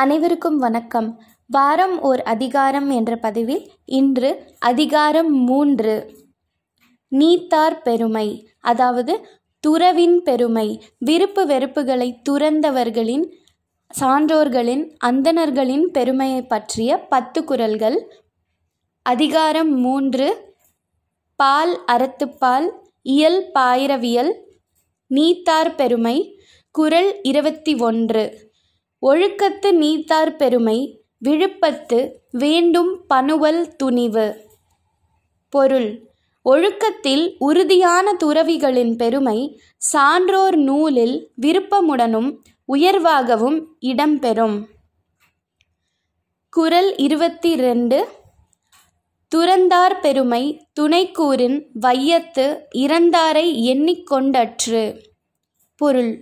அனைவருக்கும் வணக்கம். வாரம் ஓர் அதிகாரம் என்ற பதிவில் இன்று அதிகாரம் மூன்று. நீத்தார் பெருமை. அதாவது துறவின் பெருமை. விருப்பு வெறுப்புகளை துறந்தவர்களின் சான்றோர்களின் அந்தணர்களின் பெருமையை பற்றிய பத்து குரல்கள். அதிகாரம் மூன்று. பால் அறத்துப்பால் இயல் பாயிரவியல். நீத்தார் பெருமை. குறள் இருபத்தி ஒன்று. ஒழுக்கத்து நீத்தார் பெருமை விழுப்பத்து வேண்டும் பணுவல் துணிவு. பொருள். ஒழுக்கத்தில் உறுதியான துறவிகளின் பெருமை சான்றோர் நூலில் விருப்பமுடனும் உயர்வாகவும் இடம்பெறும். குறள் இருபத்தி ரெண்டு துறந்தார் பெருமை துணைக்கூறின் வையத்து இறந்தாரை எண்ணிக்கொண்டற்று பொருள்.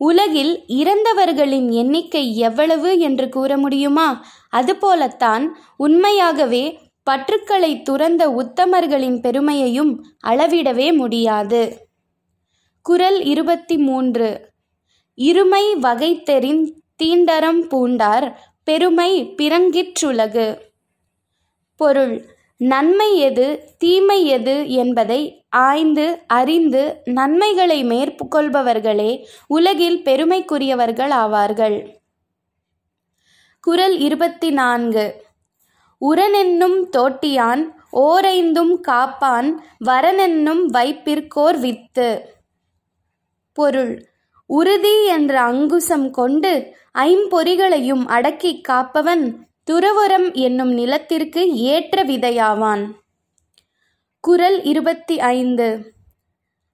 உலகில் இறந்தவர்களின் எண்ணிக்கை எவ்வளவு என்று கூற முடியுமா? அதுபோலத்தான் உண்மையாகவே பற்றுக்களை துறந்த உத்தமர்களின் பெருமையையும் அளவிடவே முடியாது. குறள் இருபத்தி மூன்று இருமை வகைத்தெறின் தீண்டரம் பூண்டார் பெருமை பிறங்கிற்றுலகு பொருள். நன்மை எது தீமை எது என்பதை ஆய்ந்து அறிந்து நன்மைகளை மேற்கொள்பவர்களே உலகில் பெருமைக்குரியவர்கள் ஆவார்கள். குரல் இருபத்தி நான்கு உரனென்னும் தோட்டியான் ஓரைந்தும் காப்பான் வரனென்னும் வைப்பிற்கோர் வித்து. பொருள். உறுதி என்ற அங்குசம் கொண்டு ஐம்பொறிகளையும் அடக்கி காப்பவன் துறவரம் என்னும் நிலத்திற்கு ஏற்ற விதையாவான். குரல் இருபத்தி ஐந்து.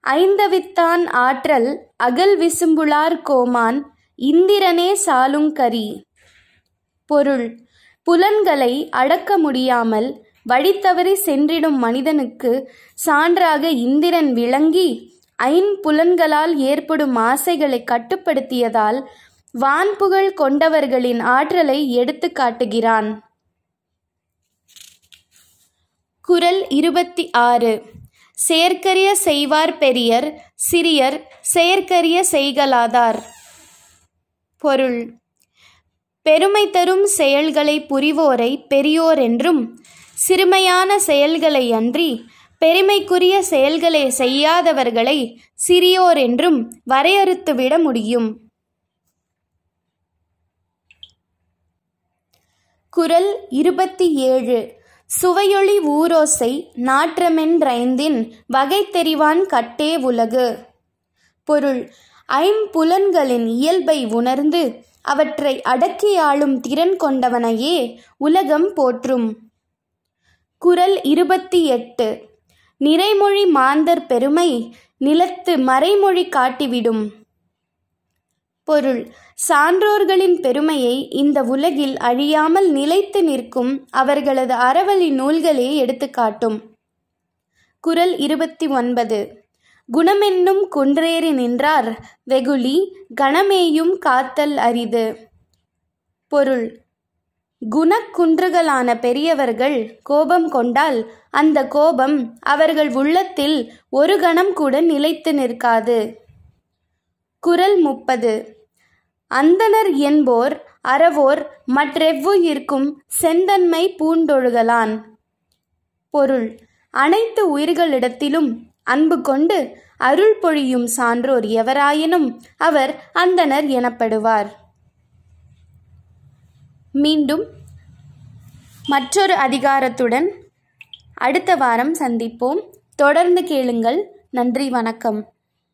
ஐந்தவித்தான் ஆற்றல் அகல் விசும்புளார் கோமான் இந்திரனே சாலுங்கரி பொருள் புலன்களை அடக்க முடியாமல் வழித்தவறி சென்றிடும் மனிதனுக்கு சான்றாக இந்திரன் விளங்கி ஐம்புலன்களால் ஏற்படும் ஆசைகளை கட்டுப்படுத்தியதால் வான்புகழ் கொண்டவர்களின் ஆற்றலை எடுத்து காட்டுகிறான். குரல் இருபத்தி ஆறு. செயற்கரிய செய்வார் பெரியர் சிறியர் செயற்கரிய செய்கலாதார் பொருள். பெருமை தரும் செயல்களை புரிவோரை பெரியோர் என்றும் சிறுமையான செயல்களை அன்றி பெருமைக்குரிய செயல்களை செய்யாதவர்களை சிறியோர் என்றும் வரையறுத்துவிட முடியும். குரல் இருபத்தி ஏழு. சுவையொளி ஊரோசை நாற்றமென்றைந்தின் வகை தெரிவான் கட்டே உலகு. பொருள் ஐம்புலன்களின் இயல்பை உணர்ந்து அவற்றை அடக்கி ஆளும் திறன் கொண்டவனையே உலகம் போற்றும். குரல் இருபத்தி எட்டு. நிறைமொழி மாந்தர் பெருமை நிலத்து மறைமொழி காட்டிவிடும். பொருள். சான்றோர்களின் பெருமையை இந்த உலகில் அழியாமல் நிலைத்து நிற்கும் அவர்களது அறவழி நூல்களே எடுத்துக்காட்டும். குரல் இருபத்தி ஒன்பது. குணமென்னும் குன்றேறி நின்றார் வெகுளி கணமேயும் காத்தல் அரிது. பொருள். குணக்குன்றுகளான பெரியவர்கள் கோபம் கொண்டால் அந்த கோபம் அவர்கள் உள்ளத்தில் ஒரு கணம் கூட நிலைத்து நிற்காது. குரல் முப்பது. அந்தணர் என்போர் அறவோர் மற்றெவ்வுயிர்க்கும் செந்தன்மை பூண்டொழுகலான். பொருள் அனைத்து உயிர்களிடத்திலும் அன்பு கொண்டு அருள் பொழியும் சான்றோர் எவராயினும் அவர் அந்தணர் எனப்படுவார். மீண்டும் மற்றொரு அதிகாரத்துடன் அடுத்த வாரம் சந்திப்போம். தொடர்ந்து கேளுங்கள். நன்றி வணக்கம்.